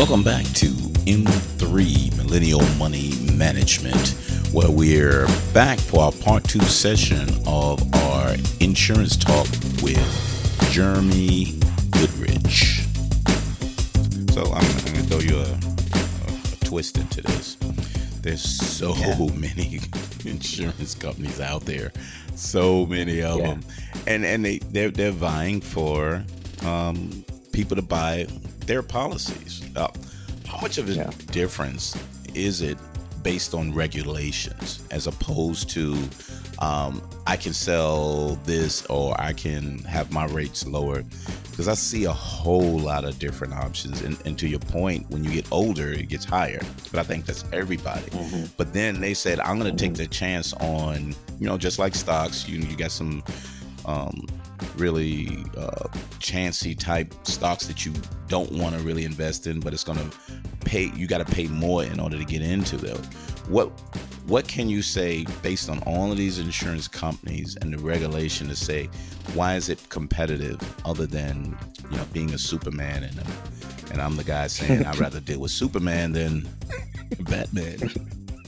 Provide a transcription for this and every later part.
Welcome back to M3 Millennial Money Management, where we're back for our part two session of our insurance talk with Jeremy Goodrich. So I'm, I'm going to throw you a, a, a, twist into this. There's so yeah. many insurance companies out there, so many of yeah. them, and and they they're, they're vying for um, people to buy their policies. Uh, how much of a yeah. difference is it based on regulations as opposed to um, I can sell this or I can have my rates lower? Because I see a whole lot of different options. And, and, to your point, when you get older, it gets higher. But I think that's everybody. Mm-hmm. But then they said, I'm going to mm-hmm. take the chance on, you know, just like stocks, you, you got some. Um, really uh, chancy type stocks that you don't want to really invest in, but it's going to pay. You got to pay more in order to get into them. What what can you say based on all of these insurance companies and the regulation to say why is it competitive other than you know being a Superman and and I'm the guy saying I'd rather deal with Superman than Batman.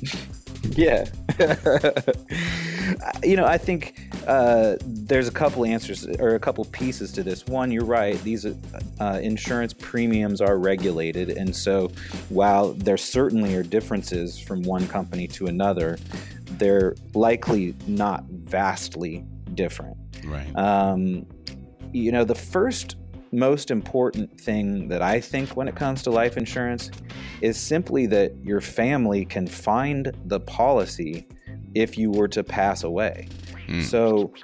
Yeah. you know, I think uh, there's a couple answers or a couple pieces to this. One, you're right; these uh, insurance premiums are regulated, and so while there certainly are differences from one company to another, they're likely not vastly different. Right. Um, you know, the first most important thing that I think when it comes to life insurance is simply that your family can find the policy if you were to pass away. Mm. So,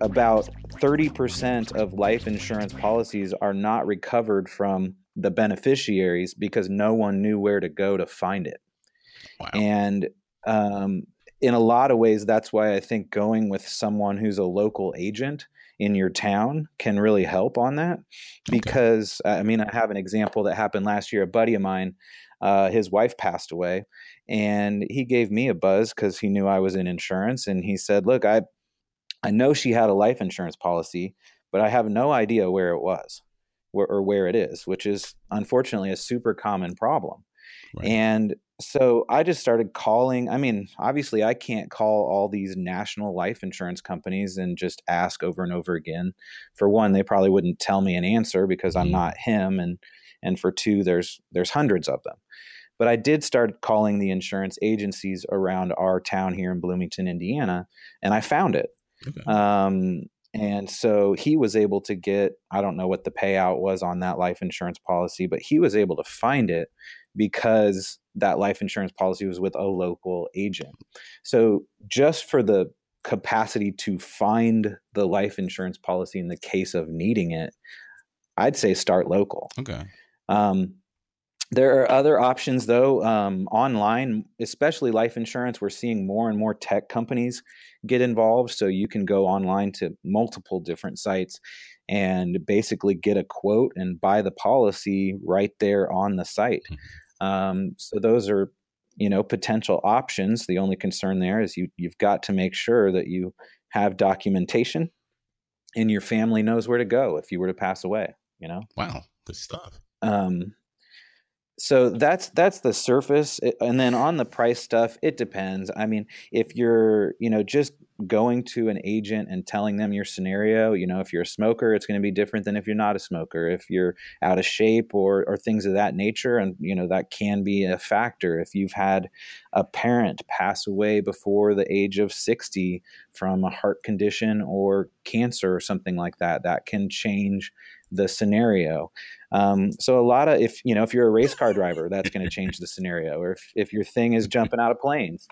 about 30% of life insurance policies are not recovered from the beneficiaries because no one knew where to go to find it. Wow. And um, in a lot of ways, that's why I think going with someone who's a local agent in your town can really help on that. Because, okay. I mean, I have an example that happened last year. A buddy of mine, uh, his wife passed away, and he gave me a buzz because he knew I was in insurance, and he said, "Look, I, I know she had a life insurance policy, but I have no idea where it was, where, or where it is, which is unfortunately a super common problem." Right. And so I just started calling. I mean, obviously, I can't call all these national life insurance companies and just ask over and over again. For one, they probably wouldn't tell me an answer because I'm mm-hmm. not him, and and for two, there's there's hundreds of them. But I did start calling the insurance agencies around our town here in Bloomington, Indiana, and I found it. Okay. Um, and so he was able to get, I don't know what the payout was on that life insurance policy, but he was able to find it because that life insurance policy was with a local agent. So just for the capacity to find the life insurance policy in the case of needing it, I'd say start local. Okay. Um, there are other options though um, online, especially life insurance. We're seeing more and more tech companies get involved, so you can go online to multiple different sites and basically get a quote and buy the policy right there on the site. Mm-hmm. Um, so those are, you know, potential options. The only concern there is you you've got to make sure that you have documentation and your family knows where to go if you were to pass away. You know. Wow, good stuff. Um, so that's that's the surface eh, and then on the price stuff it depends. I mean if you're you know just going to an agent and telling them your scenario you know if you're a smoker it's going to be different than if you're not a smoker. If you're out of shape or or things of that nature and you know that can be a factor. If you've had a parent pass away before the age of 60 from a heart condition or cancer or something like that that can change the scenario. Um, so a lot of if you know if you're a race car driver, that's going to change the scenario. Or if if your thing is jumping out of planes,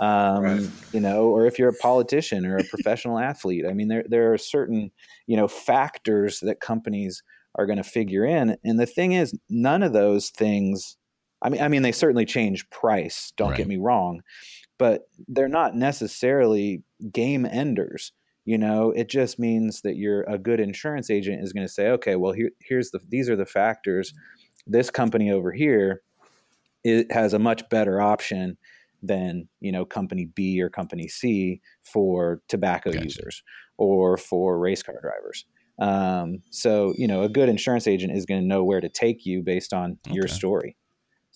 um, right. you know, or if you're a politician or a professional athlete. I mean, there there are certain you know factors that companies are going to figure in, and the thing is, none of those things. I mean, I mean, they certainly change price. Don't right. get me wrong, but they're not necessarily game enders you know it just means that you're a good insurance agent is going to say okay well here, here's the these are the factors this company over here it has a much better option than you know company b or company c for tobacco gotcha. users or for race car drivers Um, so you know, a good insurance agent is going to know where to take you based on okay. your story.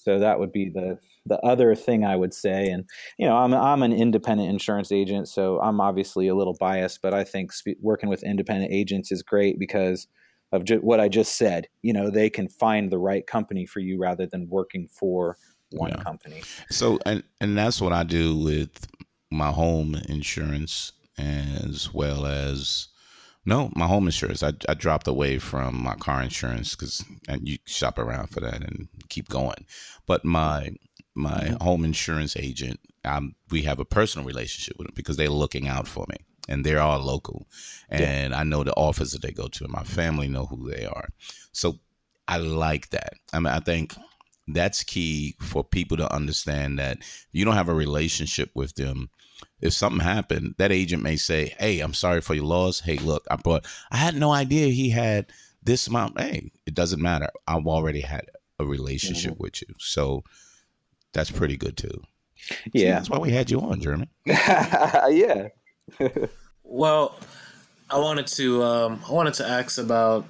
So that would be the the other thing I would say. And you know, I'm I'm an independent insurance agent, so I'm obviously a little biased, but I think sp- working with independent agents is great because of ju- what I just said. You know, they can find the right company for you rather than working for one yeah. company. So, and and that's what I do with my home insurance as well as no, my home insurance. I, I dropped away from my car insurance because and you shop around for that and keep going. But my my mm-hmm. home insurance agent, um, we have a personal relationship with them because they're looking out for me and they're all local, and yeah. I know the office that they go to, and my family know who they are. So I like that. I mean, I think that's key for people to understand that you don't have a relationship with them if something happened, that agent may say, "Hey, I'm sorry for your loss. Hey, look, I brought. I had no idea he had this amount. Hey, it doesn't matter. I've already had a relationship mm-hmm. with you, so that's pretty good too. Yeah, See, that's why we had you on, Jeremy. yeah. well, I wanted to um, I wanted to ask about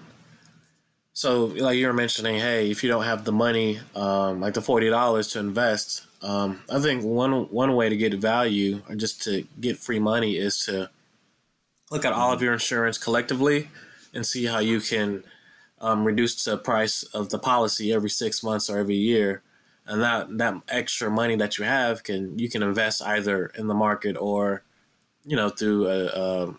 so like you were mentioning, hey, if you don't have the money, um, like the forty dollars to invest, um, I think one one way to get value or just to get free money is to look at all of your insurance collectively and see how you can um, reduce the price of the policy every six months or every year, and that that extra money that you have can you can invest either in the market or you know through a, a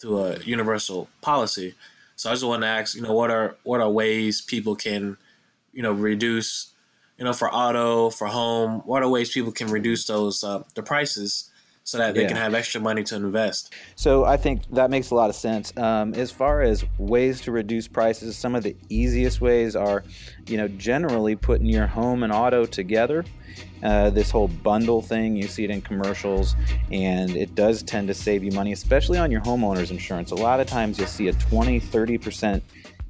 through a universal policy. So I just want to ask, you know, what are what are ways people can, you know, reduce you know, for auto, for home? What are ways people can reduce those uh, the prices so that they yeah. can have extra money to invest? So I think that makes a lot of sense. Um, as far as ways to reduce prices, some of the easiest ways are, you know, generally putting your home and auto together. Uh, this whole bundle thing, you see it in commercials, and it does tend to save you money, especially on your homeowner's insurance. A lot of times you'll see a 20, 30%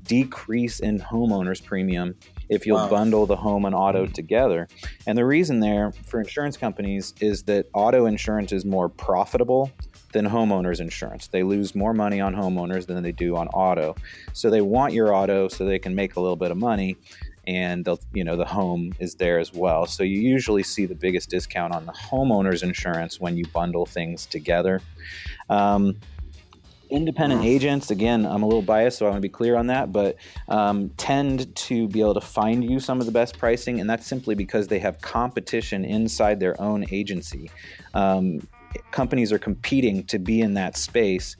decrease in homeowner's premium if you'll wow. bundle the home and auto together. And the reason there for insurance companies is that auto insurance is more profitable than homeowners insurance. They lose more money on homeowners than they do on auto. So they want your auto so they can make a little bit of money and they'll, you know the home is there as well. So you usually see the biggest discount on the homeowners insurance when you bundle things together. Um, independent agents again i'm a little biased so i want to be clear on that but um, tend to be able to find you some of the best pricing and that's simply because they have competition inside their own agency. Um, companies are competing to be in that space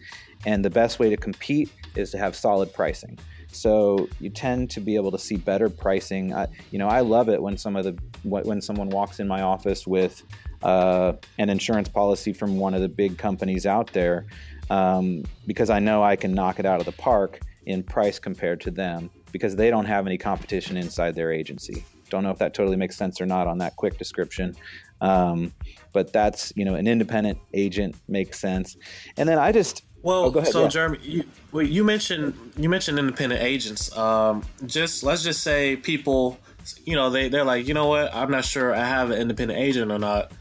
and the best way to compete is to have solid pricing. So you tend to be able to see better pricing. I, you know i love it when some of the when someone walks in my office with uh, an insurance policy from one of the big companies out there um, because I know I can knock it out of the park in price compared to them because they don't have any competition inside their agency. Don't know if that totally makes sense or not on that quick description. Um, but that's, you know, an independent agent makes sense. And then I just, well, oh, so yeah. Jeremy, you, well, you mentioned you mentioned independent agents. Um, just let's just say people, you know, they they're like, you know what, I'm not sure I have an independent agent or not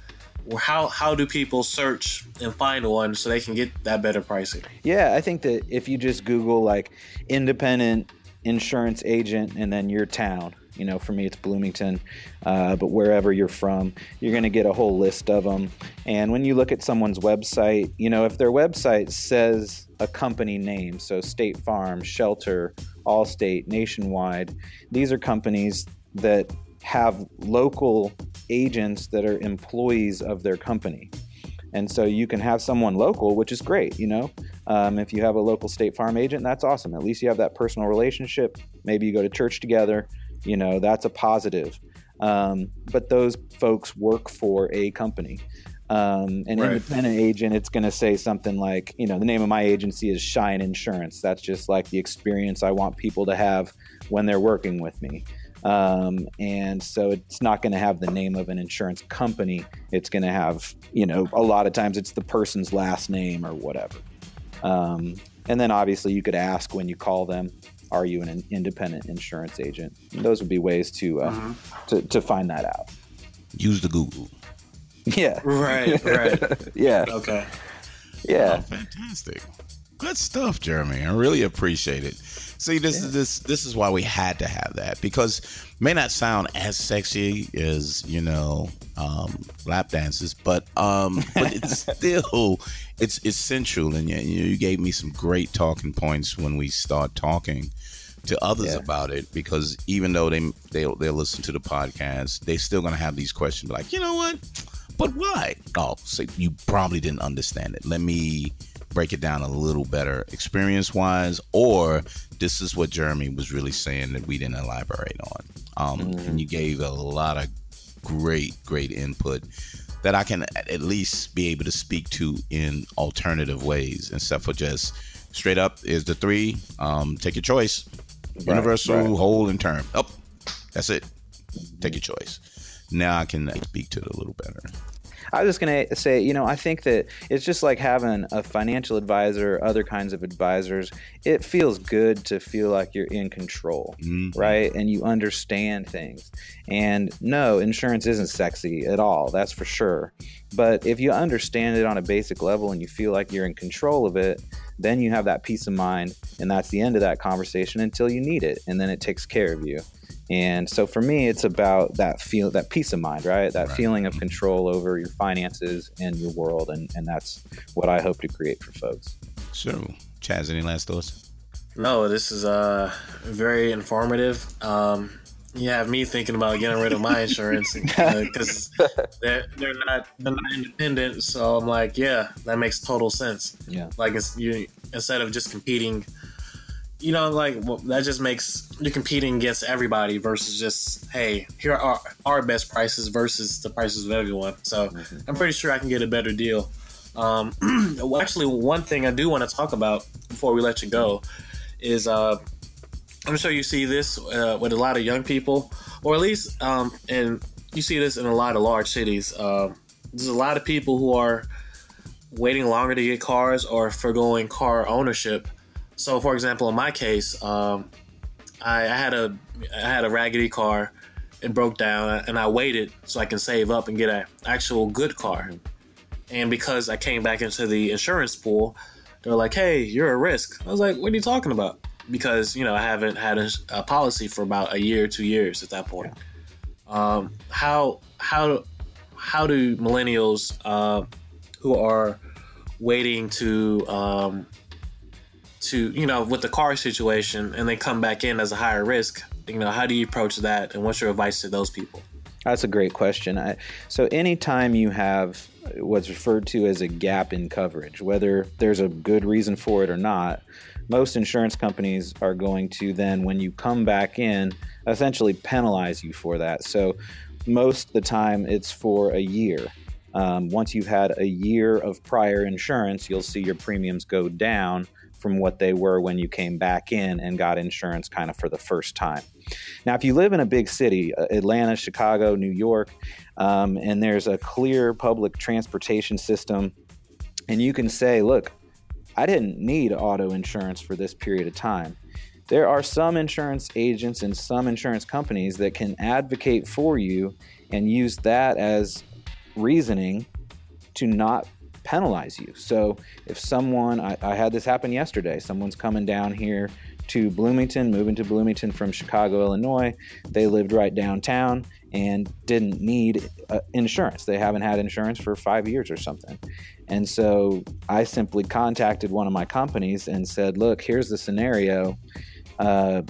how how do people search and find one so they can get that better pricing? Yeah, I think that if you just Google like independent insurance agent and then your town, you know, for me it's Bloomington, uh, but wherever you're from, you're going to get a whole list of them. And when you look at someone's website, you know, if their website says a company name, so State Farm, Shelter, Allstate, Nationwide, these are companies that have local agents that are employees of their company. And so you can have someone local, which is great. You know, um, if you have a local State Farm agent, that's awesome. At least you have that personal relationship. Maybe you go to church together. You know, that's a positive. Um, but those folks work for a company. Um, an right. independent agent, it's going to say something like, you know, the name of my agency is Shine Insurance. That's just like the experience I want people to have when they're working with me. Um, and so it's not going to have the name of an insurance company. It's going to have, you know, a lot of times it's the person's last name or whatever. Um, and then obviously you could ask when you call them, are you an independent insurance agent? And those would be ways to, uh, mm-hmm. to, to find that out. Use the Google. Yeah. Right. Right. yeah. Okay. Yeah. Oh, fantastic. Good stuff, Jeremy. I really appreciate it. See, this yeah. is this this is why we had to have that because may not sound as sexy as you know um, lap dances, but um, but it's still it's essential. And you, you gave me some great talking points when we start talking to others yeah. about it because even though they they they listen to the podcast, they still gonna have these questions like, you know what? But why? Oh, so you probably didn't understand it. Let me break it down a little better experience wise, or this is what Jeremy was really saying that we didn't elaborate on. Um, mm-hmm. And you gave a lot of great, great input that I can at least be able to speak to in alternative ways instead for just straight up is the three. Um, take your choice. Right, Universal, right. whole, and term. Oh, that's it. Take your choice. Now I can speak to it a little better. I was just going to say, you know, I think that it's just like having a financial advisor, other kinds of advisors. It feels good to feel like you're in control, mm-hmm. right? And you understand things. And no, insurance isn't sexy at all, that's for sure. But if you understand it on a basic level and you feel like you're in control of it, then you have that peace of mind. And that's the end of that conversation until you need it. And then it takes care of you. And so for me, it's about that feel, that peace of mind, right? That right. feeling of control over your finances and your world, and and that's what I hope to create for folks. Sure, Chaz, any last thoughts? No, this is uh very informative. Um, you have me thinking about getting rid of my insurance because uh, they're they're not they're not independent. So I'm like, yeah, that makes total sense. Yeah, like it's you instead of just competing you know, like well, that just makes you competing against everybody versus just hey, here are our best prices versus the prices of everyone. So mm-hmm. I'm pretty sure I can get a better deal. Um, well, actually, one thing I do want to talk about before we let you go is uh, I'm sure you see this uh, with a lot of young people, or at least, um, and you see this in a lot of large cities. Uh, there's a lot of people who are waiting longer to get cars or foregoing car ownership so, for example, in my case, um, I, I, had a I had a raggedy car. It broke down, and I waited so I can save up and get an actual good car. And because I came back into the insurance pool, they're like, "Hey, you're a risk." I was like, "What are you talking about?" Because you know I haven't had a, a policy for about a year, two years at that point. Um, how how how do millennials uh, who are waiting to um, to you know with the car situation and they come back in as a higher risk you know how do you approach that and what's your advice to those people that's a great question I, so anytime you have what's referred to as a gap in coverage whether there's a good reason for it or not most insurance companies are going to then when you come back in essentially penalize you for that so most the time it's for a year um, once you've had a year of prior insurance, you'll see your premiums go down from what they were when you came back in and got insurance kind of for the first time. Now, if you live in a big city, uh, Atlanta, Chicago, New York, um, and there's a clear public transportation system, and you can say, look, I didn't need auto insurance for this period of time. There are some insurance agents and some insurance companies that can advocate for you and use that as reasoning to not penalize you. So if someone, I, I, had this happen yesterday, someone's coming down here to Bloomington, moving to Bloomington from Chicago, Illinois. They lived right downtown and didn't need uh, insurance. They haven't had insurance for five years or something. And so I simply contacted one of my companies and said, look, here's the scenario. Uh,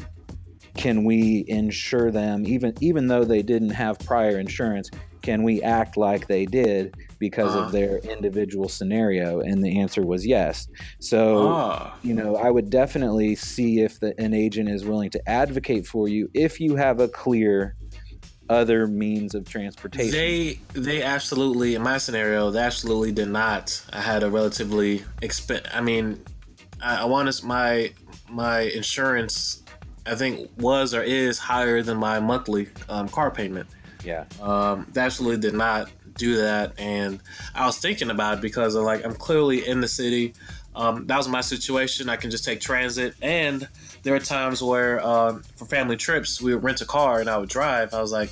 can we insure them even even though they didn't have prior insurance can we act like they did because uh. of their individual scenario and the answer was yes so uh. you know i would definitely see if the, an agent is willing to advocate for you if you have a clear other means of transportation they they absolutely in my scenario they absolutely did not i had a relatively exp i mean i, I wanted my my insurance i think was or is higher than my monthly um, car payment yeah. Um, they absolutely did not do that, and I was thinking about it because of, like I'm clearly in the city. Um, that was my situation. I can just take transit, and there are times where um, for family trips we would rent a car and I would drive. I was like,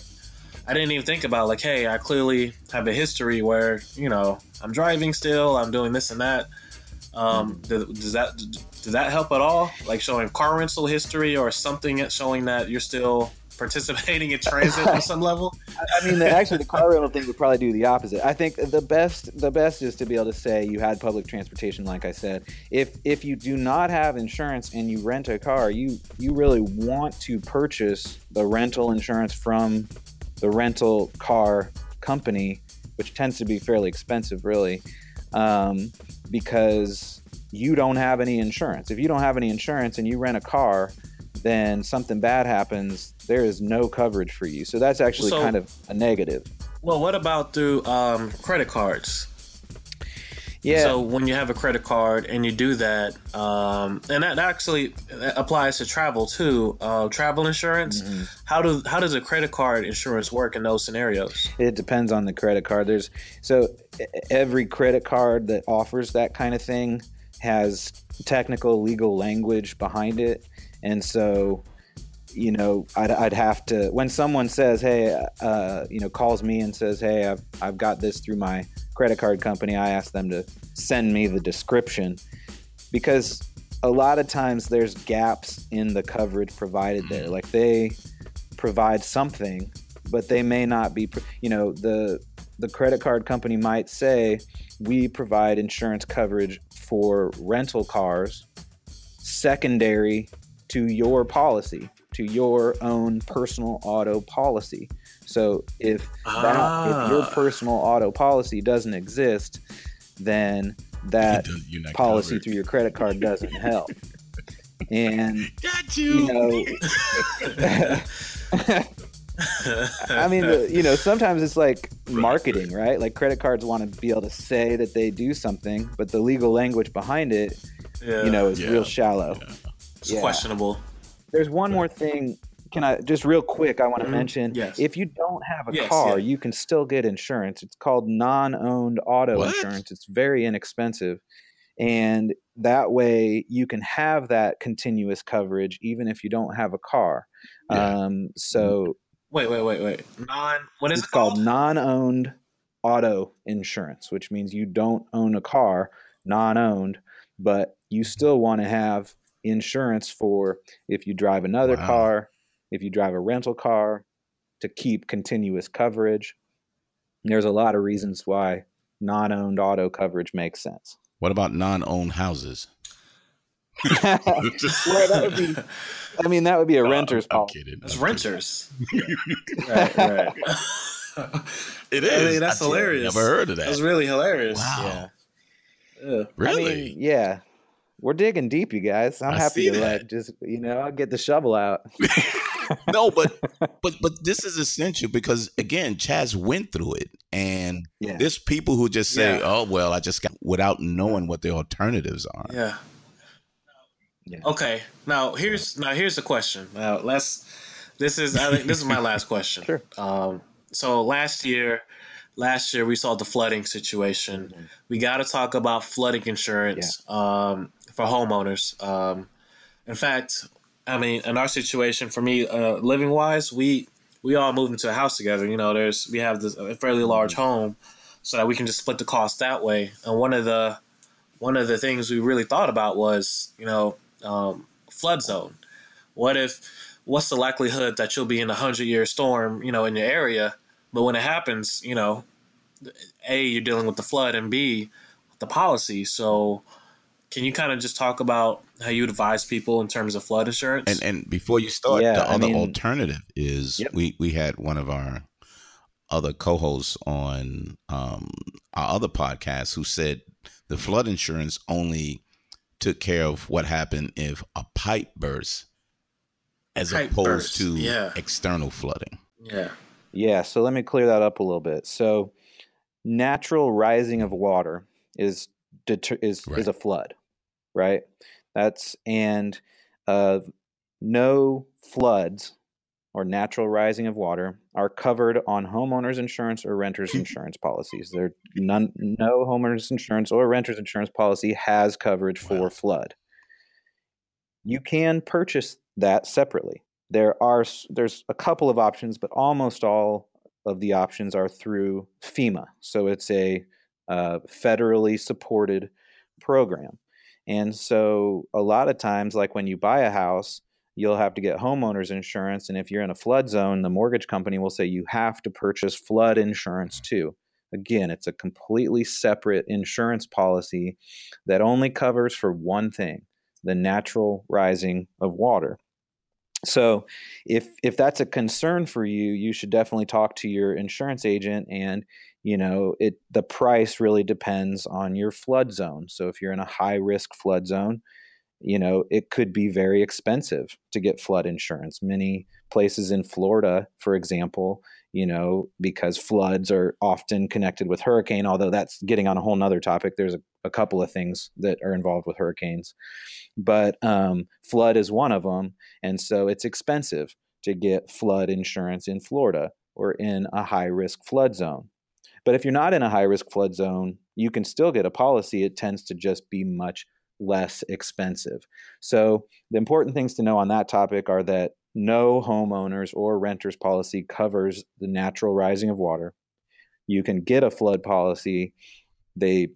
I didn't even think about like, hey, I clearly have a history where you know I'm driving still, I'm doing this and that. Um, does, does that does that help at all? Like showing car rental history or something showing that you're still participating in transit on some level? I mean, actually, the car rental thing would probably do the opposite. I think the best the best is to be able to say you had public transportation, like I said. If if you do not have insurance and you rent a car, you you really want to purchase the rental insurance from the rental car company, which tends to be fairly expensive, really, um, because you don't have any insurance. If you don't have any insurance and you rent a car, then something bad happens, there is no coverage for you. So that's actually So- kind of a negative. Well, what about through um, credit cards? Yeah. So when you have a credit card and you do that, um, and that actually applies to travel too. Uh, travel insurance. Mm-hmm. How do how does a credit card insurance work in those scenarios? It depends on the credit card. There's so every credit card that offers that kind of thing has technical legal language behind it, and so you know I'd, I'd have to when someone says, "Hey," uh, you know, calls me and says, "Hey, I've I've got this through my credit card company," I ask them to send me the description because a lot of times there's gaps in the coverage provided there. Like they provide something, but they may not be. You know, the the credit card company might say we provide insurance coverage for rental cars secondary to your policy, to your own personal auto policy. So if that if your Ah. personal auto policy doesn't exist, then that policy covered. through your credit card doesn't help. And Got you know, I mean, you know, sometimes it's like marketing, right? Like credit cards want to be able to say that they do something, but the legal language behind it, Yeah, you know, is Yeah. real shallow. It's yeah. questionable. There's one more thing. Can I just real quick? I want to Mhm. mention Yes. if you don't have a Yes, car, yeah. you can still get insurance. It's called non-owned auto What? insurance. It's very inexpensive, and that way you can have that continuous coverage even if you don't have a car. Yeah. Um, so Wait, wait, wait, wait. Non. What is it's it called? called non-owned auto insurance, which means you don't own a car, non-owned, but you still want to have insurance for if you drive another Wow. car, if you drive a rental car, to keep continuous coverage. There's a lot of reasons why non-owned auto coverage makes sense. What about non-owned houses? well, that would be. I mean, that would be a uh, No, renter's I'm, I'm policy. kidding. It's I'm renters. right, right. kidding. It I is. mean, that's I hilarious. Never heard of that. That's really hilarious. Wow. Yeah. Yeah. Really? I mean, yeah. We're digging deep, you guys. I'm I happy to that. like just you know, I'll get the shovel out. no, but but but this is essential because again, Chaz went through it, and Yeah. there's people who just say, Yeah. "Oh well, I just got," without knowing what the alternatives are. Yeah. Yeah. Okay. Now here's now here's the question. Now let's. This is I think this is my last question. Sure. Um. So last year, last year we saw the flooding situation. Mm-hmm. We got to talk about flooding insurance. Um. For homeowners. Um. In fact, I mean, in our situation, for me, uh, living wise, we we all moved into a house together. You know, there's we have this a fairly large home, so that we can just split the cost that way. And one of the one of the things we really thought about was, you know, um, flood zone. What if? What's the likelihood that you'll be in a hundred year storm, you know, in your area, but when it happens, you know, a you're dealing with the flood, and b the policy. So, can you kind of just talk about how you advise people in terms of flood insurance? And and before you start, Yeah, the I other mean- alternative is Yep. we we had one of our other co-hosts on um, our other podcast who said the flood insurance only took care of what happened if a pipe bursts, as Pipe opposed burst, to yeah. external flooding. yeah, Yeah, so let me clear that up a little bit. So, natural rising of water is deter- is is a flood, right? That's and uh, no floods or natural rising of water are covered on homeowners insurance or renters insurance policies. There none no homeowners insurance or renters insurance policy has coverage for Wow. flood. You can purchase that separately. There are there's a couple of options, but almost all of the options are through FEMA. So it's a uh, federally supported program. And so a lot of times, like when you buy a house, you'll have to get homeowners insurance. And if you're in a flood zone, the mortgage company will say you have to purchase flood insurance too. Again, it's a completely separate insurance policy that only covers for one thing the natural rising of water. So, if if that's a concern for you, you should definitely talk to your insurance agent and you know it the price really depends on your flood zone. So if you're in a high risk flood zone you know it could be very expensive to get flood insurance. Many places in Florida for example you know because floods are often connected with hurricane although that's getting on a whole nother topic there's a, a couple of things that are involved with hurricanes but um, flood is one of them and so it's expensive to get flood insurance in Florida or in a high risk flood zone but if you're not in a high risk flood zone, you can still get a policy. It tends to just be much less expensive. So, the important things to know on that topic are that no homeowners or renters policy covers the natural rising of water. You can get a flood policy. They,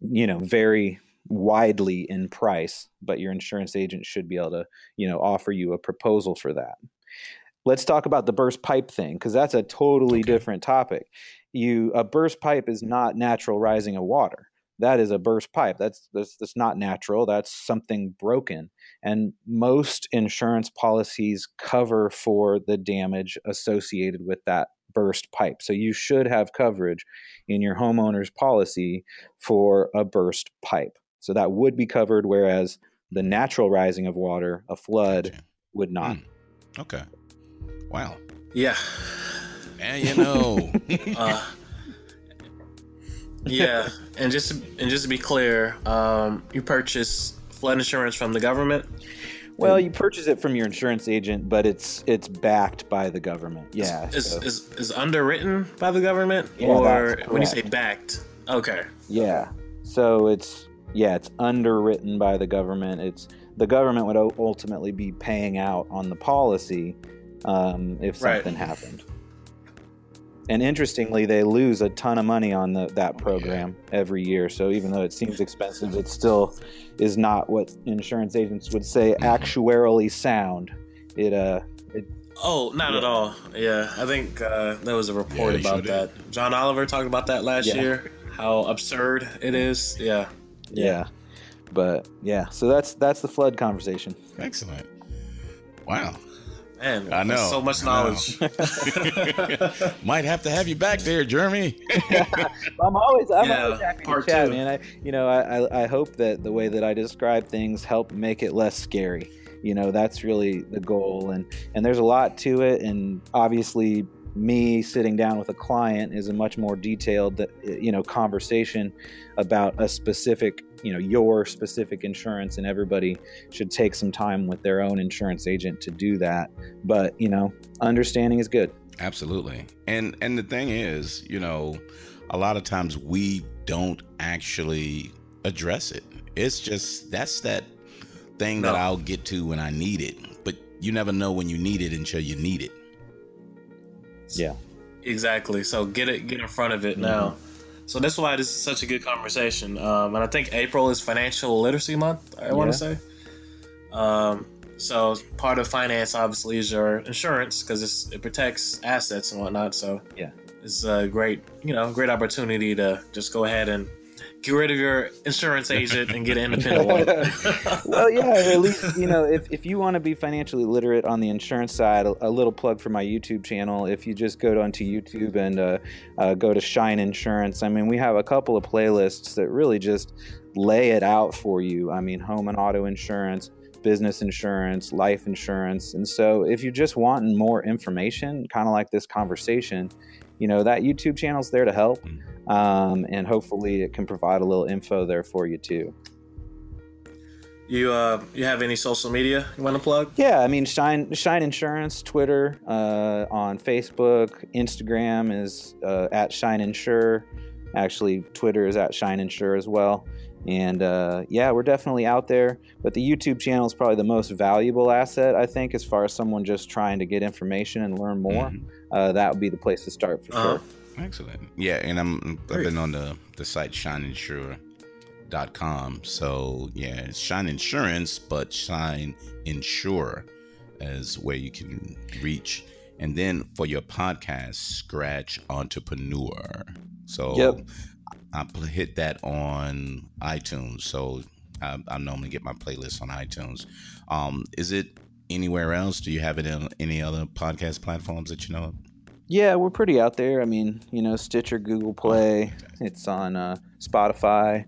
you know, vary widely in price, but your insurance agent should be able to, you know, offer you a proposal for that. Let's talk about the burst pipe thing because that's a totally okay. different topic. You a burst pipe is not natural rising of water. That is a burst pipe. That's, that's that's not natural. That's something broken. And most insurance policies cover for the damage associated with that burst pipe so you should have coverage in your homeowner's policy for a burst pipe so that would be covered whereas the natural rising of water a flood gotcha. would not mm. okay wow yeah and you know. uh, yeah, and just to, and just to be clear, um, you purchase flood insurance from the government. Well, you purchase it from your insurance agent, but it's it's backed by the government. Yeah, is so. is, is, underwritten by the government, yeah, or when you say backed? Okay. Yeah. So it's yeah, it's underwritten by the government. It's the government would ultimately be paying out on the policy um, if something right. happened. And interestingly, they lose a ton of money on the, that program every year. So even though it seems expensive, it still is not what insurance agents would say mm-hmm. actuarially sound. It uh, it, Oh, not yeah. at all. Yeah, I think uh, there was a report yeah, about that. Did. John Oliver talked about that last yeah. year. How absurd it is. Yeah. yeah. But yeah, so that's that's the flood conversation. Excellent. Wow. Man, I know so much knowledge. Might have to have you back there, Jeremy. I'm always, I'm yeah, always happy to chat, two. man. I, you know, I, I hope that the way that I describe things help make it less scary. You know, that's really the goal, and and there's a lot to it, and obviously me sitting down with a client is a much more detailed uh, you know conversation about a specific you know your specific insurance and everybody should take some time with their own insurance agent to do that. But you know understanding is good. Absolutely. And and the thing is you know a lot of times we don't actually address it. It's just that's that thing no. that I'll get to when I need it. But you never know when you need it until you need it yeah. Exactly. So get it get in front of it mm-hmm. now. So that's why this is such a good conversation. Um, and I think April is Financial Literacy Month. I yeah. want to say. Um, so part of finance obviously is your insurance because it protects assets and whatnot. So yeah, it's a great you know great opportunity to just go ahead and get rid of your insurance agent and get an independent one. well, yeah, at least you know if, if you want to be financially literate on the insurance side, a, a, little plug for my YouTube channel. If you just go onto YouTube and uh, uh, go to Shine Insurance, I mean, we have a couple of playlists that really just lay it out for you. I mean, home and auto insurance. Business insurance, life insurance. And so, if you're just wanting more information, kind of like this conversation, you know, that YouTube channel's there to help. Mm-hmm um, and hopefully it can provide a little info there for you too. You uh, you have any social media you want to plug? Yeah, I mean Shine Shine Insurance, Twitter, uh, on Facebook, Instagram is uh, at Shine Insure. Actually, Twitter is at Shine Insure as well. And uh, yeah, we're definitely out there. But the YouTube channel is probably the most valuable asset, I think, as far as someone just trying to get information and learn more. Mm-hmm. Uh, that would be the place to start for uh-huh. sure. Excellent. Yeah, and I'm I've been on the the site Shine Insure shine.com. So, yeah, it's Shine Insurance, but Shine Insure is where you can reach. And then for your podcast, Scratch Entrepreneur. So, Yep. I hit that on iTunes. So, I, I normally get my playlist on iTunes. Um, is it anywhere else? Do you have it in any other podcast platforms that you know of? Yeah, we're pretty out there. I mean, you know, Stitcher, Google Play. It's on uh, Spotify,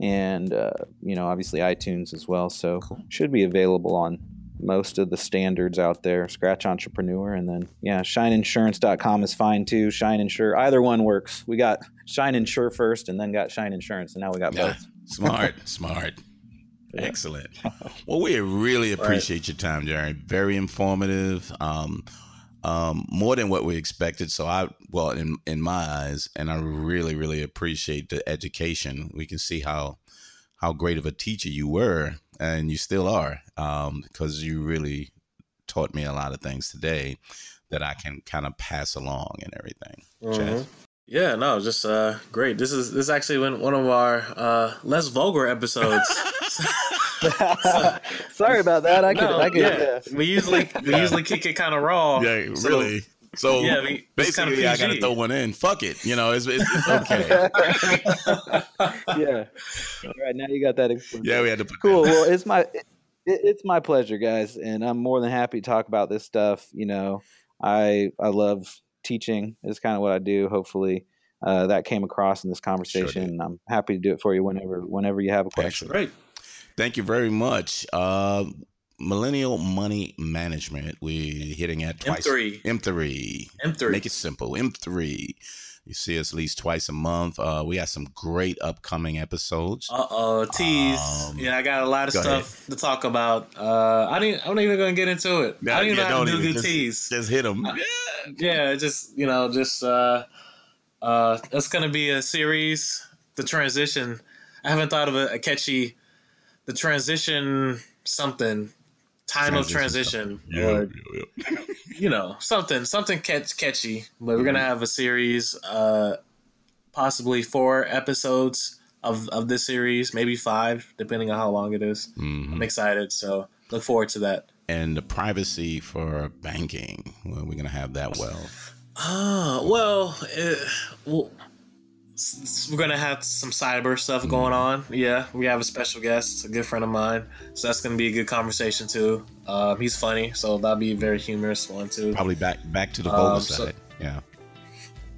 and uh, you know, obviously iTunes as well. So should be available on most of the standards out there. Scratch Entrepreneur, and then yeah, ShineInsurance.com is fine too. Shine Insure, either one works. We got Shine Insure first, and then got Shine Insurance, and now we got Yeah. both. Smart, smart. Excellent. Well, we really appreciate your time, Jerry. Very informative. Um, um, more than what we expected. So I, well, in in my eyes, and I really, really appreciate the education. We can see how how great of a teacher you were, and you still are, um, because you really taught me a lot of things today that I can kind of pass along and everything. Mhm. Yeah, no, just uh, great. This is this actually one one of our uh, less vulgar episodes. Sorry about that. I could, no, I could. yeah, we usually we usually kick it kind of raw. Yeah, So- really. So Yeah, I mean, it's kinda basically, I got to throw one in. Fuck it. You know, it's, it's, it's okay. yeah. All right, now you got that. Explicit. yeah, we had to put cool. Well, it's my it, it's my pleasure, guys, and I'm more than happy to talk about this stuff. You know, I I love teaching. It's kind of what I do. Hopefully, uh, that came across in this conversation, did. and I'm happy to do it for you whenever whenever you have a question. Excellent. Great. Thank you very much. Uh, Millennial Money Management. We're hitting at twice. M3. M3. M3. Make it simple. M3. You see us at least twice a month. Uh, we got some great upcoming episodes. Uh oh, tease. Um, yeah, I got a lot of stuff to talk about. Uh, I didn't. I'm not even gonna get into it. I don't even know how to do even. good just, tease. Just hit them. yeah, just you know, just uh, uh, that's gonna be a series. The transition. I haven't thought of a, a catchy. The transition something. Time of Transition transition. Yeah, Or, yeah, yeah. you know, something something catch, catchy. But we're gonna have a series, uh, possibly four episodes of of this series, maybe five, depending on how long it is. Mhm. I'm excited, so look forward to that. And the privacy for banking. Well, we're gonna have that well. Ah, well, uh, well, s- s- we're gonna have some cyber stuff going on. Yeah, we have a special guest, a good friend of mine, so that's gonna be a good conversation too. Um, he's funny, so that'll be a very humorous one too. Probably back back to the Um, vulgar so- side. Yeah.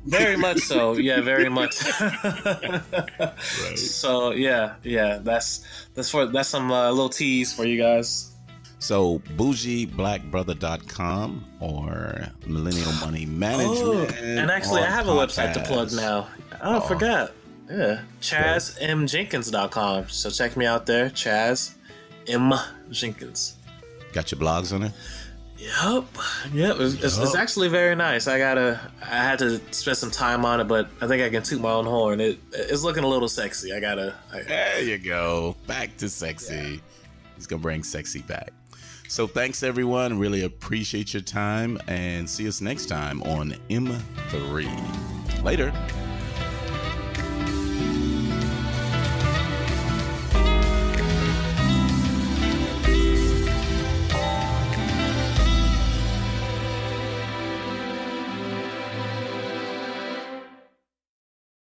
Very much so. Yeah, very much. So yeah, yeah, that's that's for that's some uh, little tease for you guys. So bougieblackbrother.com or Millennial Money oh, Management. Oh, and actually, I have a website to plug now. Oh, I oh. forgot. Yeah, ChazMJenkins.com. So check me out there, Chaz M Jenkins. Got your blogs on it? Yep. Yep. It's, it's, it's actually very nice. I gotta. I had to spend some time on it, but I think I can toot my own horn. It it's looking a little sexy. I gotta. I, There you go. Back to sexy. He's going to bring sexy back. So thanks, everyone. Really appreciate your time and see us next time on M3. Later.